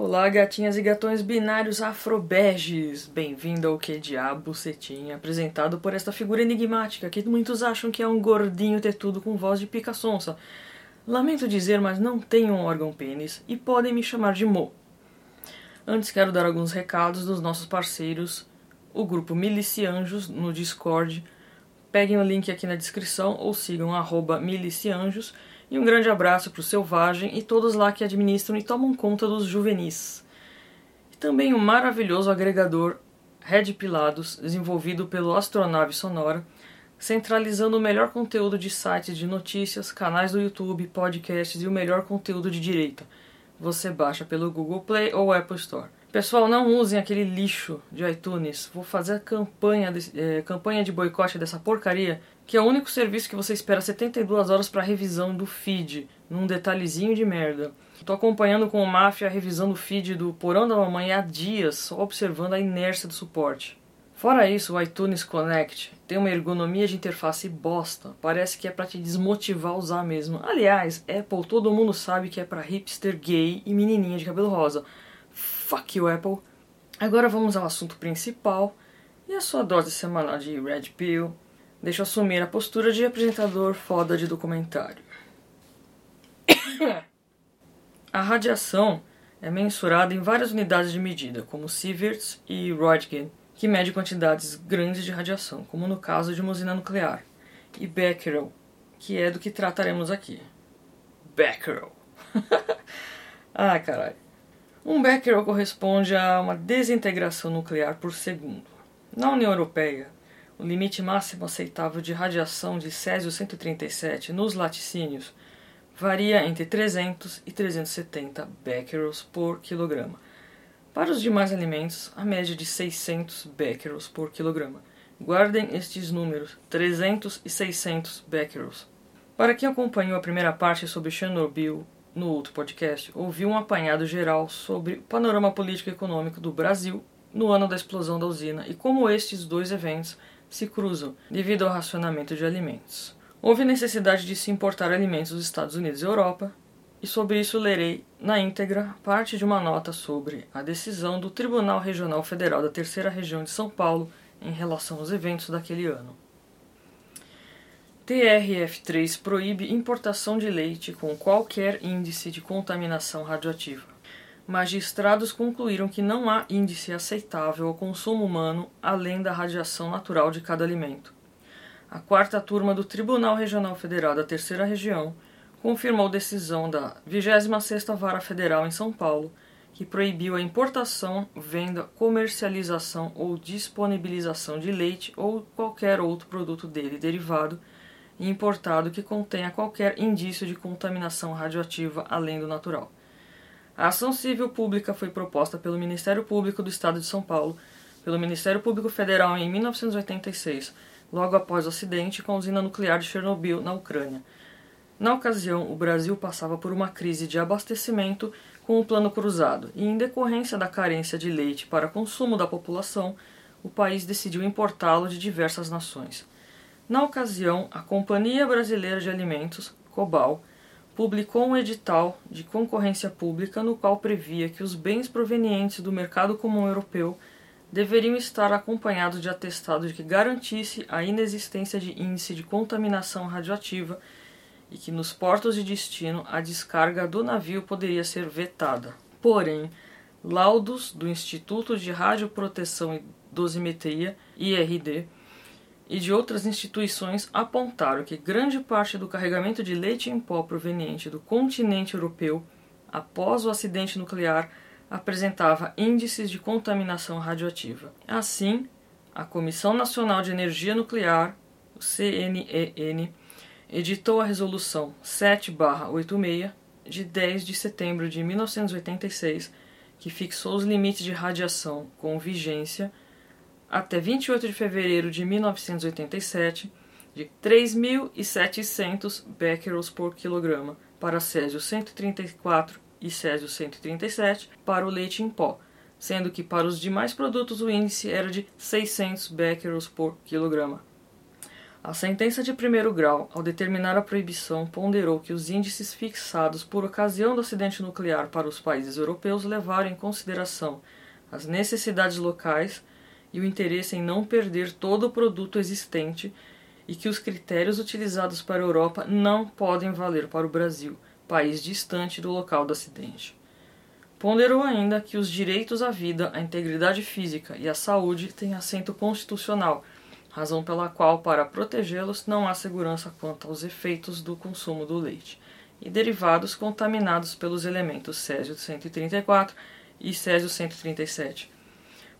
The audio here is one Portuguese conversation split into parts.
Olá, gatinhas e gatões binários afrobeges! Bem-vindo ao Que Diabo Cetim, apresentado por esta figura enigmática que muitos acham que é um gordinho tetudo com voz de pica-sonsa. Lamento dizer, mas não tenho um órgão pênis e podem me chamar de Mo. Antes quero dar alguns recados dos nossos parceiros, o grupo Milicianjos no Discord. Peguem o link aqui na descrição ou sigam arroba Milicianjos e um grande abraço para o Selvagem e todos lá que administram e tomam conta dos juvenis. E também o maravilhoso agregador Red Pilados, desenvolvido pelo Astronave Sonora, centralizando o melhor conteúdo de sites de notícias, canais do YouTube, podcasts e o melhor conteúdo de direita. Você baixa pelo Google Play ou Apple Store. Pessoal, não usem aquele lixo de iTunes. Vou fazer campanha de, eh, campanha de boicote dessa porcaria, que é o único serviço que você espera 72 horas para revisão do feed, num detalhezinho de merda. Tô acompanhando com o Máfia revisando o feed do Porão da Mamãe há dias, só observando a inércia do suporte. Fora isso, o iTunes Connect tem uma ergonomia de interface bosta. Parece que é para te desmotivar a usar mesmo. Aliás, Apple todo mundo sabe que é para hipster gay e menininha de cabelo rosa. Fuck you, Apple. Agora vamos ao assunto principal e a sua dose semanal de Red Pill. Deixa eu assumir a postura de apresentador foda de documentário. a radiação é mensurada em várias unidades de medida, como sieverts e Roentgen, que mede quantidades grandes de radiação, como no caso de uma usina nuclear, e Becquerel, que é do que trataremos aqui. Becquerel. ah, caralho. Um becquerel corresponde a uma desintegração nuclear por segundo. Na União Europeia, o limite máximo aceitável de radiação de Césio-137 nos laticínios varia entre 300 e 370 becquerels por quilograma. Para os demais alimentos, a média de 600 becquerels por quilograma. Guardem estes números, 300 e 600 becquerels. Para quem acompanhou a primeira parte sobre Chernobyl no outro podcast, ouviu um apanhado geral sobre o panorama político e econômico do Brasil no ano da explosão da usina e como estes dois eventos se cruzam devido ao racionamento de alimentos. Houve necessidade de se importar alimentos dos Estados Unidos e Europa, e sobre isso lerei na íntegra parte de uma nota sobre a decisão do Tribunal Regional Federal da Terceira Região de São Paulo em relação aos eventos daquele ano. TRF3 proíbe importação de leite com qualquer índice de contaminação radioativa. Magistrados concluíram que não há índice aceitável ao consumo humano além da radiação natural de cada alimento. A quarta turma do Tribunal Regional Federal da Terceira Região confirmou decisão da 26ª Vara Federal em São Paulo, que proibiu a importação, venda, comercialização ou disponibilização de leite ou qualquer outro produto dele derivado e importado que contenha qualquer indício de contaminação radioativa além do natural. A ação civil pública foi proposta pelo Ministério Público do Estado de São Paulo, pelo Ministério Público Federal em 1986, logo após o acidente com a usina nuclear de Chernobyl, na Ucrânia. Na ocasião, o Brasil passava por uma crise de abastecimento com o plano cruzado, e em decorrência da carência de leite para consumo da população, o país decidiu importá-lo de diversas nações. Na ocasião, a Companhia Brasileira de Alimentos, COBAL, publicou um edital de concorrência pública no qual previa que os bens provenientes do mercado comum europeu deveriam estar acompanhados de atestado de que garantisse a inexistência de índice de contaminação radioativa e que nos portos de destino a descarga do navio poderia ser vetada. Porém, laudos do Instituto de Radioproteção e Dosimetria, IRD, e de outras instituições apontaram que grande parte do carregamento de leite em pó proveniente do continente europeu após o acidente nuclear apresentava índices de contaminação radioativa. Assim, a Comissão Nacional de Energia Nuclear, o CNEN, editou a Resolução 7-86 de 10 de setembro de 1986, que fixou os limites de radiação com vigência até 28 de fevereiro de 1987 de 3.700 becquerels por quilograma para Césio 134 e Césio 137 para o leite em pó, sendo que para os demais produtos o índice era de 600 becquerels por quilograma. A sentença de primeiro grau, ao determinar a proibição, ponderou que os índices fixados por ocasião do acidente nuclear para os países europeus levaram em consideração as necessidades locais e o interesse em não perder todo o produto existente e que os critérios utilizados para a Europa não podem valer para o Brasil, país distante do local do acidente. Ponderou ainda que os direitos à vida, à integridade física e à saúde têm assento constitucional, razão pela qual, para protegê-los, não há segurança quanto aos efeitos do consumo do leite e derivados contaminados pelos elementos Césio 134 e Césio 137.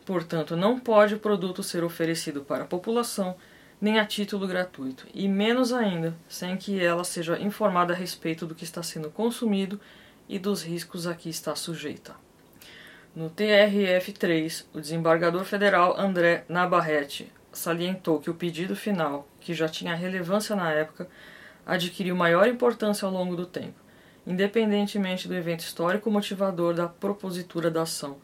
Portanto, não pode o produto ser oferecido para a população nem a título gratuito, e menos ainda sem que ela seja informada a respeito do que está sendo consumido e dos riscos a que está sujeita. No TRF3, o desembargador federal André Nabarrete salientou que o pedido final, que já tinha relevância na época, adquiriu maior importância ao longo do tempo, independentemente do evento histórico motivador da propositura da ação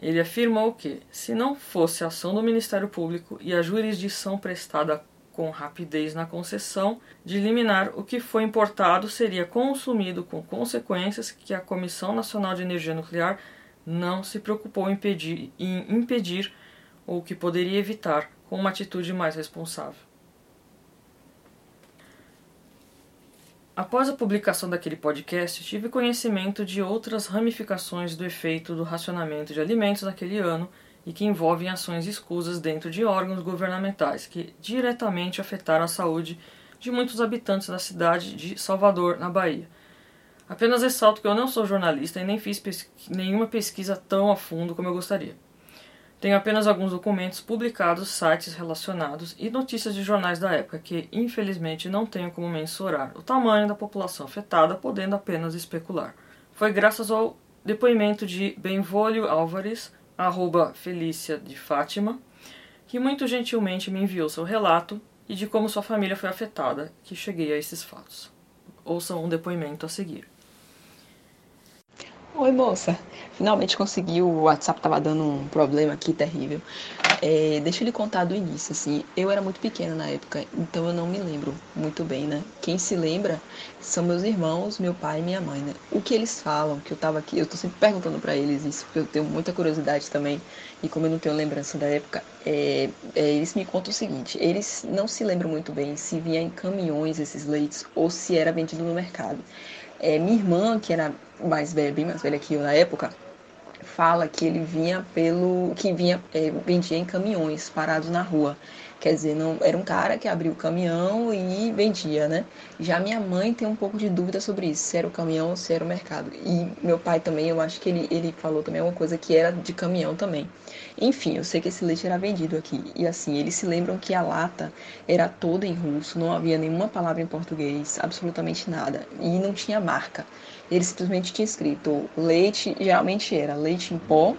ele afirmou que, se não fosse a ação do Ministério Público e a jurisdição prestada com rapidez na concessão de liminar, o que foi importado seria consumido com consequências que a Comissão Nacional de Energia Nuclear não se preocupou em impedir, em impedir ou que poderia evitar com uma atitude mais responsável. Após a publicação daquele podcast, tive conhecimento de outras ramificações do efeito do racionamento de alimentos naquele ano e que envolvem ações escusas dentro de órgãos governamentais que diretamente afetaram a saúde de muitos habitantes da cidade de Salvador, na Bahia. Apenas ressalto que eu não sou jornalista e nem fiz nenhuma pesquisa tão a fundo como eu gostaria. Tenho apenas alguns documentos publicados, sites relacionados e notícias de jornais da época que, infelizmente, não tenho como mensurar o tamanho da população afetada, podendo apenas especular. Foi graças ao depoimento de Benvolio Álvares, arroba Felícia de Fátima, que muito gentilmente me enviou seu relato e de como sua família foi afetada, que cheguei a esses fatos. Ouçam um depoimento a seguir. Oi, moça. Finalmente consegui. O WhatsApp tava dando um problema aqui terrível. É, deixa eu lhe contar do início, assim. Eu era muito pequena na época, então eu não me lembro muito bem, né? Quem se lembra são meus irmãos, meu pai e minha mãe, né? O que eles falam, que eu tava aqui, eu tô sempre perguntando para eles isso, porque eu tenho muita curiosidade também. E como eu não tenho lembrança da época, é, é, eles me contam o seguinte: eles não se lembram muito bem se vinha em caminhões esses leites ou se era vendido no mercado. É, minha irmã, que era mais velha, bem mais velha que eu na época, fala que ele vinha pelo. que vinha, é, vendia em caminhões parados na rua. Quer dizer, não era um cara que abriu o caminhão e vendia, né? Já minha mãe tem um pouco de dúvida sobre isso, se era o caminhão ou se era o mercado. E meu pai também, eu acho que ele, ele falou também uma coisa que era de caminhão também. Enfim, eu sei que esse leite era vendido aqui. E assim, eles se lembram que a lata era toda em russo, não havia nenhuma palavra em português, absolutamente nada. E não tinha marca. Ele simplesmente tinha escrito leite, geralmente era leite em pó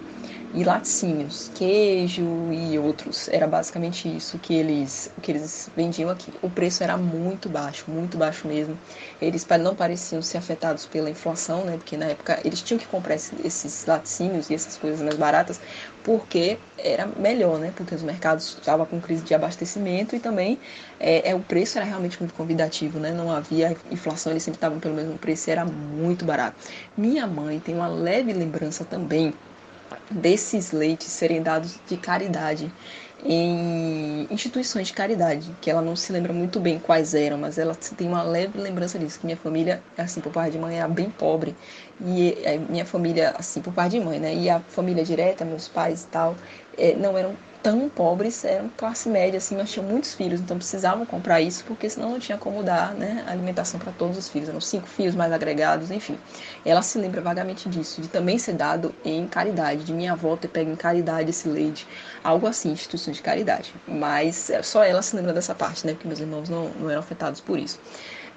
e laticínios, queijo e outros. Era basicamente isso que eles, que eles vendiam aqui. O preço era muito baixo, muito baixo mesmo. Eles não pareciam ser afetados pela inflação, né? Porque na época eles tinham que comprar esses laticínios e essas coisas mais baratas porque era melhor, né? Porque os mercados estavam com crise de abastecimento e também é, é, o preço era realmente muito convidativo, né? Não havia inflação, eles sempre estavam pelo mesmo preço, era muito barato. Minha mãe tem uma leve lembrança também desses leites serem dados de caridade em instituições de caridade, que ela não se lembra muito bem quais eram, mas ela tem uma leve lembrança disso, que minha família, assim, por parte de mãe, era bem pobre, e minha família, assim, por parte de mãe, né, e a família direta, meus pais e tal, é, não eram tão pobres, eram classe média, assim, mas tinham muitos filhos, então precisavam comprar isso, porque senão não tinha como dar né, alimentação para todos os filhos. Eram cinco filhos mais agregados, enfim. Ela se lembra vagamente disso, de também ser dado em caridade, de minha avó ter pego em caridade esse leite, algo assim, instituição de caridade. Mas é, só ela se lembra dessa parte, né, porque meus irmãos não, não eram afetados por isso.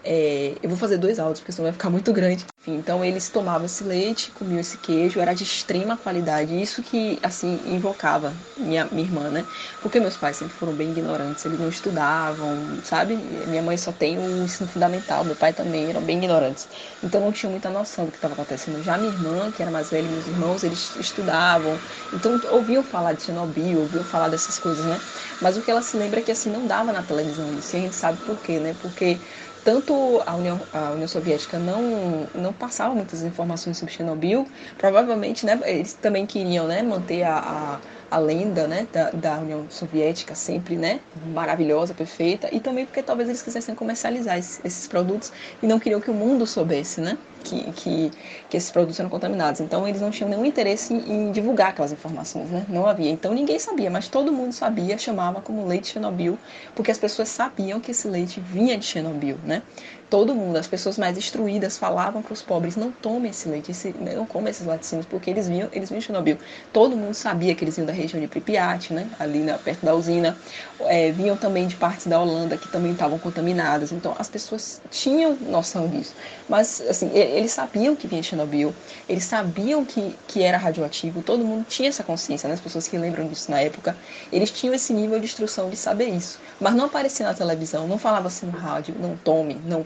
É, eu vou fazer dois áudios, porque senão vai ficar muito grande. Enfim, então eles tomavam esse leite, comiam esse queijo, era de extrema qualidade. Isso que, assim, invocava minha, minha irmã, né? Porque meus pais sempre foram bem ignorantes, eles não estudavam, sabe? Minha mãe só tem o ensino fundamental, meu pai também eram bem ignorantes. Então não tinha muita noção do que estava acontecendo. Já minha irmã, que era mais velha, meus irmãos, eles estudavam. Então ouviam falar de Chernobyl, ouviam falar dessas coisas, né? Mas o que ela se lembra é que, assim, não dava na televisão isso. E a gente sabe por quê, né? Porque tanto a União, a União Soviética não, não passava muitas informações sobre Chernobyl, provavelmente né, eles também queriam né, manter a, a, a lenda né, da, da, União Soviética sempre né, maravilhosa, perfeita, e também porque talvez eles quisessem comercializar esses, esses produtos e não queriam que o mundo soubesse né, que, que, que, esses produtos eram contaminados. Então eles não tinham nenhum interesse em, em, divulgar aquelas informações, né? Não havia. Então ninguém sabia, mas todo mundo sabia, chamava como leite Chernobyl, porque as pessoas sabiam que esse leite vinha de Chernobyl, né? Todo mundo, as pessoas mais instruídas falavam para os pobres, não tomem esse leite, esse, não comem esses laticínios, porque eles vinham, eles vinham de Chernobyl. Todo mundo sabia que eles vinham da região de Pripyat, né, ali na, perto da usina, é, vinham também de partes da Holanda que também estavam contaminadas, então as pessoas tinham noção disso. Mas, assim, eles sabiam que vinha de Chernobyl, eles sabiam que, que era radioativo, todo mundo tinha essa consciência, né, as pessoas que lembram disso na época, eles tinham esse nível de instrução de saber isso, mas não aparecia na televisão, não falava assim no rádio, não tome, não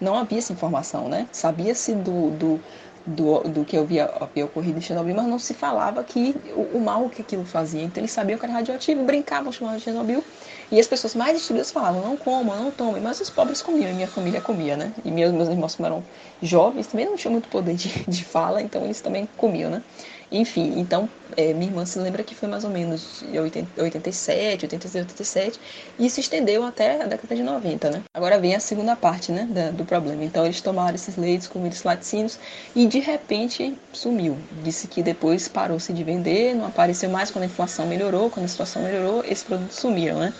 Não havia essa informação, né? Sabia-se do, do, do, do, que havia, havia ocorrido em Chernobyl, mas não se falava que o, o, mal que aquilo fazia. Então eles sabiam que era radioativo, brincavam, chamavam de Chernobyl. E as pessoas mais instruídas falavam, não comam, não tomem. Mas os pobres comiam, e minha família comia, né? E meus, meus irmãos, como eram jovens, também não tinham muito poder de, de fala, então eles também comiam, né? Enfim, então é, minha irmã se lembra que foi mais ou menos em 87, 86, 87, e se estendeu até a década de 90, né? Agora vem a segunda parte, né, da, do problema. Então eles tomaram esses leites com esses laticínios e de repente sumiu. Disse que depois parou-se de vender, não apareceu mais quando a inflação melhorou, quando a situação melhorou, esses produtos sumiram, né?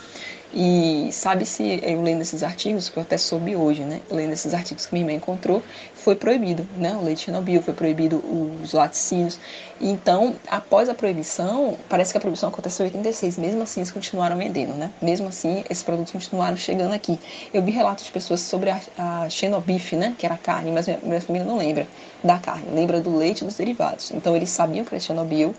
E sabe-se, eu lendo esses artigos, que eu até soube hoje, né? Lendo esses artigos que minha mãe encontrou, foi proibido, né? O leite Chernobyl, foi proibido os laticínios. Então, após a proibição, parece que a proibição aconteceu em 86, mesmo assim eles continuaram vendendo, né? Mesmo assim, esses produtos continuaram chegando aqui. Eu vi relatos de pessoas sobre a, a Xenobif, né? Que era carne, mas minha, minha família não lembra da carne, lembra do leite e dos derivados. Então, eles sabiam que era Chernobyl,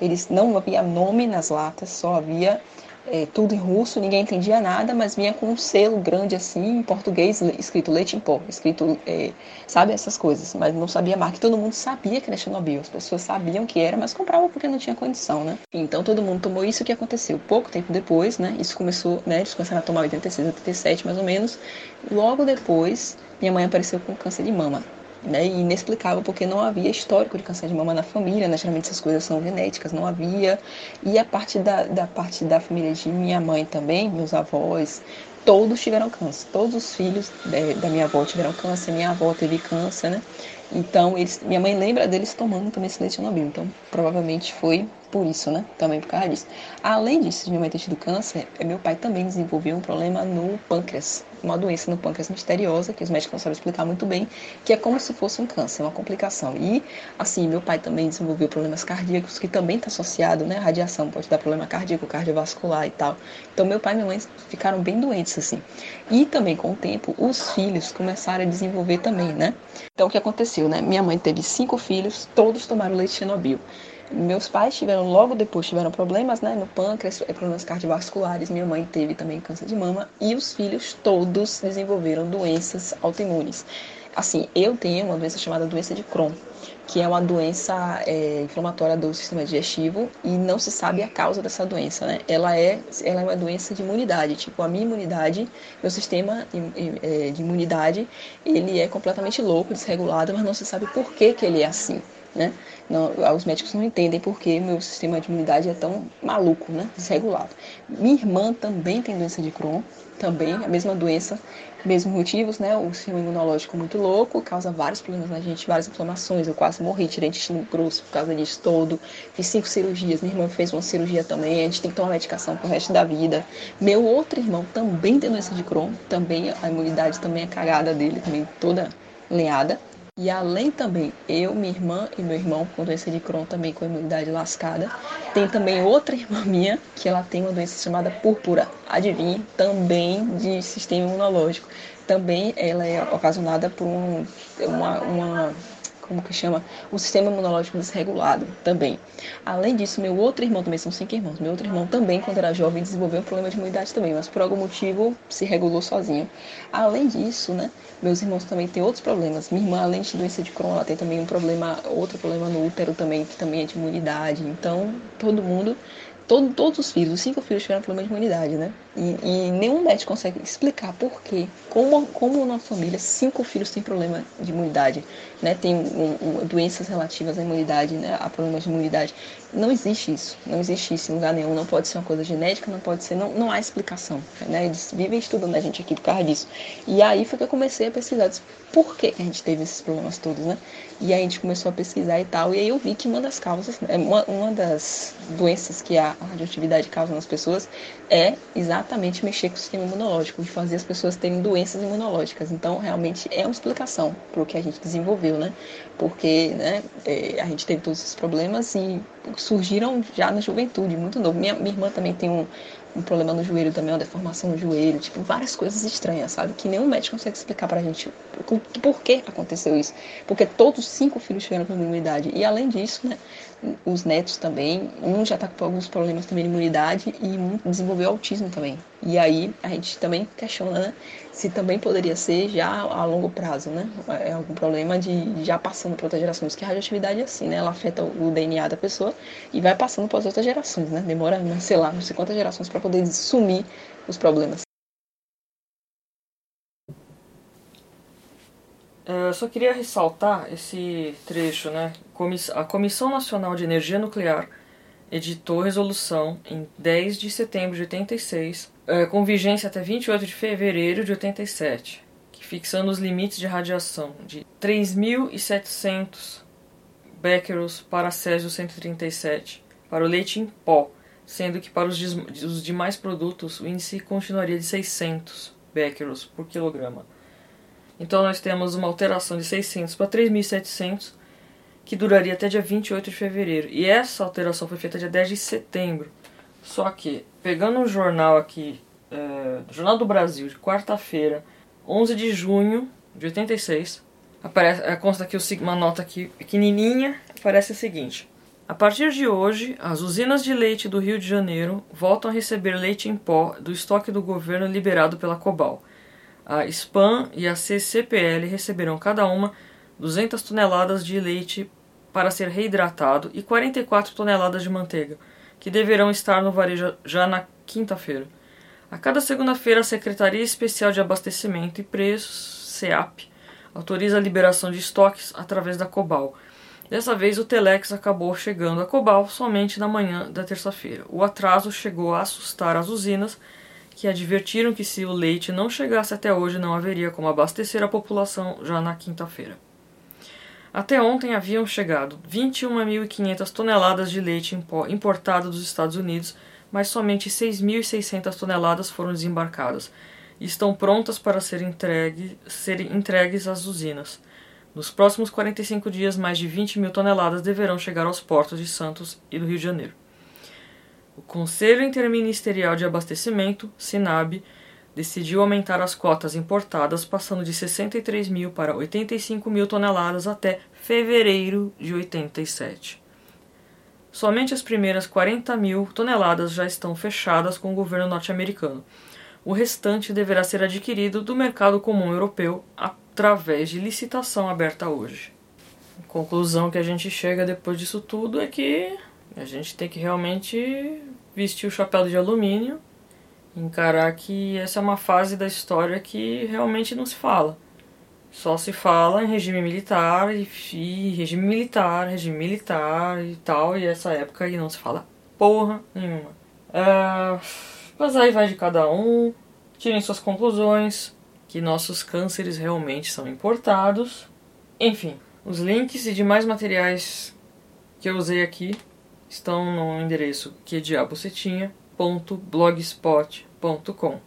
eles não havia nome nas latas, só havia é, tudo em russo, ninguém entendia nada, mas vinha com um selo grande assim, em português, escrito leite em pó, escrito, é, sabe, essas coisas, mas não sabia a marca. Todo mundo sabia que era Chernobyl, as pessoas sabiam que era, mas compravam porque não tinha condição, né? Então todo mundo tomou isso, que aconteceu? Pouco tempo depois, né, isso começou, né, eles começaram a tomar 86, 87 mais ou menos, logo depois, minha mãe apareceu com câncer de mama né, e inexplicável porque não havia histórico de câncer de mama na família, né, geralmente essas coisas são genéticas, não havia, e a parte da, da parte da família de minha mãe também, meus avós, todos tiveram câncer, todos os filhos de, da minha avó tiveram câncer, minha avó teve câncer, né, então eles, minha mãe lembra deles tomando também esse leite Chernobyl, então provavelmente foi por isso, né? Também por causa disso. Além disso, de ter tido câncer, meu pai também desenvolveu um problema no pâncreas, uma doença no pâncreas misteriosa, que os médicos não sabem explicar muito bem, que é como se fosse um câncer, uma complicação. E, assim, meu pai também desenvolveu problemas cardíacos, que também está associado, né? A radiação pode dar problema cardíaco, cardiovascular e tal. Então, meu pai e minha mãe ficaram bem doentes, assim. E também, com o tempo, os filhos começaram a desenvolver também, né? Então, o que aconteceu, né? Minha mãe teve cinco filhos, todos tomaram leite Chernobyl. Meus pais tiveram, logo depois, tiveram problemas né, no pâncreas, é, problemas cardiovasculares. Minha mãe teve também câncer de mama. E os filhos todos desenvolveram doenças autoimunes. Assim, eu tenho uma doença chamada doença de Crohn, que é uma doença é, inflamatória do sistema digestivo e não se sabe a causa dessa doença, né? Ela é, ela é uma doença de imunidade, tipo, a minha imunidade, meu sistema é, de imunidade, ele é completamente louco, desregulado, mas não se sabe por que, que ele é assim, né? Não, os médicos não entendem porque meu sistema de imunidade é tão maluco, né? Desregulado. Minha irmã também tem doença de Crohn, também a mesma doença, mesmos motivos, né? O sistema imunológico muito louco, causa vários problemas na gente, várias inflamações. Eu quase morri, tirei intestino grosso por causa disso todo. Fiz cinco cirurgias, minha irmã fez uma cirurgia também, a gente tem que tomar medicação pro resto da vida. Meu outro irmão também tem doença de Crohn, também a imunidade também é cagada dele, também toda lenhada. E além também, eu, minha irmã e meu irmão com doença de Crohn também com imunidade lascada. Tem também outra irmã minha que ela tem uma doença chamada púrpura, adivinhe, também de sistema imunológico. Também ela é ocasionada por um, uma, uma como que chama, o sistema imunológico desregulado também. Além disso, meu outro irmão, também são cinco irmãos, meu outro irmão também, quando era jovem, desenvolveu um problema de imunidade também, mas por algum motivo se regulou sozinho. Além disso, né, meus irmãos também têm outros problemas. Minha irmã, além de doença de Crohn, ela tem também um problema, outro problema no útero também, que também é de imunidade. Então, todo mundo todo, todos os filhos, os cinco filhos tiveram problema de imunidade, né? E, e, nenhum médico consegue explicar por quê, como, como na família cinco filhos têm problema de imunidade, né? Tem um, um, doenças relativas à imunidade, né? A problemas de imunidade. Não existe isso, não existe isso em lugar nenhum. Não pode ser uma coisa genética, não pode ser, não, não há explicação, né? Eles vivem estudando a gente aqui por causa disso. E aí foi que eu comecei a pesquisar, disse, por que a gente teve esses problemas todos, né? E aí a gente começou a pesquisar e tal, e aí eu vi que uma das causas, né, uma, uma das doenças que a radioatividade causa nas pessoas é exatamente mexer com o sistema imunológico, de fazer as pessoas terem doenças imunológicas. Então, realmente é uma explicação para o que a gente desenvolveu, né? Porque né, é, a gente teve todos esses problemas e surgiram já na juventude, muito novo. Minha, minha irmã também tem um, um problema no joelho também, uma deformação no joelho, tipo, várias coisas estranhas, sabe? Que nenhum médico consegue explicar pra gente por, por que aconteceu isso. Porque todos os cinco filhos tiveram problema de imunidade. E além disso, né, os netos também, um já tá com alguns problemas também de imunidade e um desenvolveu autismo também. E aí a gente também questiona, né? se também poderia ser já a longo prazo, né? É algum problema de já passando para outras gerações, que a radioatividade é assim, né? Ela afeta o DNA da pessoa e vai passando para as outras gerações, né? Demora, sei lá, não sei quantas gerações para poder sumir os problemas. É, eu só queria ressaltar esse trecho, né? A Comissão Nacional de Energia Nuclear editou resolução em 10 de setembro de 86 é, com vigência até 28 de fevereiro de 87, que fixando os limites de radiação de 3.700 becquerels para Césio 137 para o leite em pó, sendo que para os, os demais produtos o índice continuaria de 600 becquerels por quilograma. Então nós temos uma alteração de 600 para 3.700, que duraria até dia 28 de fevereiro. E essa alteração foi feita dia 10 de setembro. Só que, pegando um jornal aqui, é, Jornal do Brasil, de quarta-feira, 11 de junho de 86, aparece, é, consta aqui uma nota aqui pequenininha, aparece o seguinte. A partir de hoje, as usinas de leite do Rio de Janeiro voltam a receber leite em pó do estoque do governo liberado pela Cobal. A SPAM e a CCPL receberão cada uma 200 toneladas de leite para ser reidratado e 44 toneladas de manteiga, que deverão estar no varejo já na quinta-feira. A cada segunda-feira, a Secretaria Especial de Abastecimento e Preços, SEAP, autoriza a liberação de estoques através da Cobal. Dessa vez, o Telex acabou chegando a Cobal somente na manhã da terça-feira. O atraso chegou a assustar as usinas, que advertiram que se o leite não chegasse até hoje, não haveria como abastecer a população já na quinta-feira. Até ontem haviam chegado 21.500 toneladas de leite importado dos Estados Unidos, mas somente 6.600 toneladas foram desembarcadas e estão prontas para ser entregue, serem entregues às usinas. Nos próximos 45 dias, mais de 20 mil toneladas deverão chegar aos portos de Santos e do Rio de Janeiro. O Conselho Interministerial de Abastecimento, SINAB, decidiu aumentar as cotas importadas, passando de 63 mil para 85 mil toneladas até fevereiro de 87. Somente as primeiras 40 mil toneladas já estão fechadas com o governo norte-americano. O restante deverá ser adquirido do mercado comum europeu através de licitação aberta hoje. A conclusão que a gente chega depois disso tudo é que a gente tem que realmente vestir o chapéu de alumínio encarar que essa é uma fase da história que realmente não se fala. Só se fala em regime militar e, e regime militar, regime militar e tal, e essa época aí não se fala porra nenhuma. Uh, mas aí vai de cada um, tirem suas conclusões, que nossos cânceres realmente são importados. Enfim, os links e demais materiais que eu usei aqui estão no endereço que blogspot.com.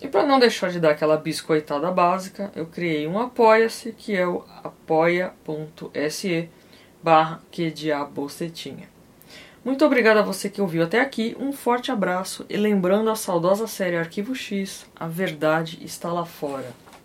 E para não deixar de dar aquela biscoitada básica, eu criei um Apoia-se, que é o apoia.se barra que. Muito obrigado a você que ouviu até aqui, um forte abraço e lembrando a saudosa série Arquivo X, a verdade está lá fora.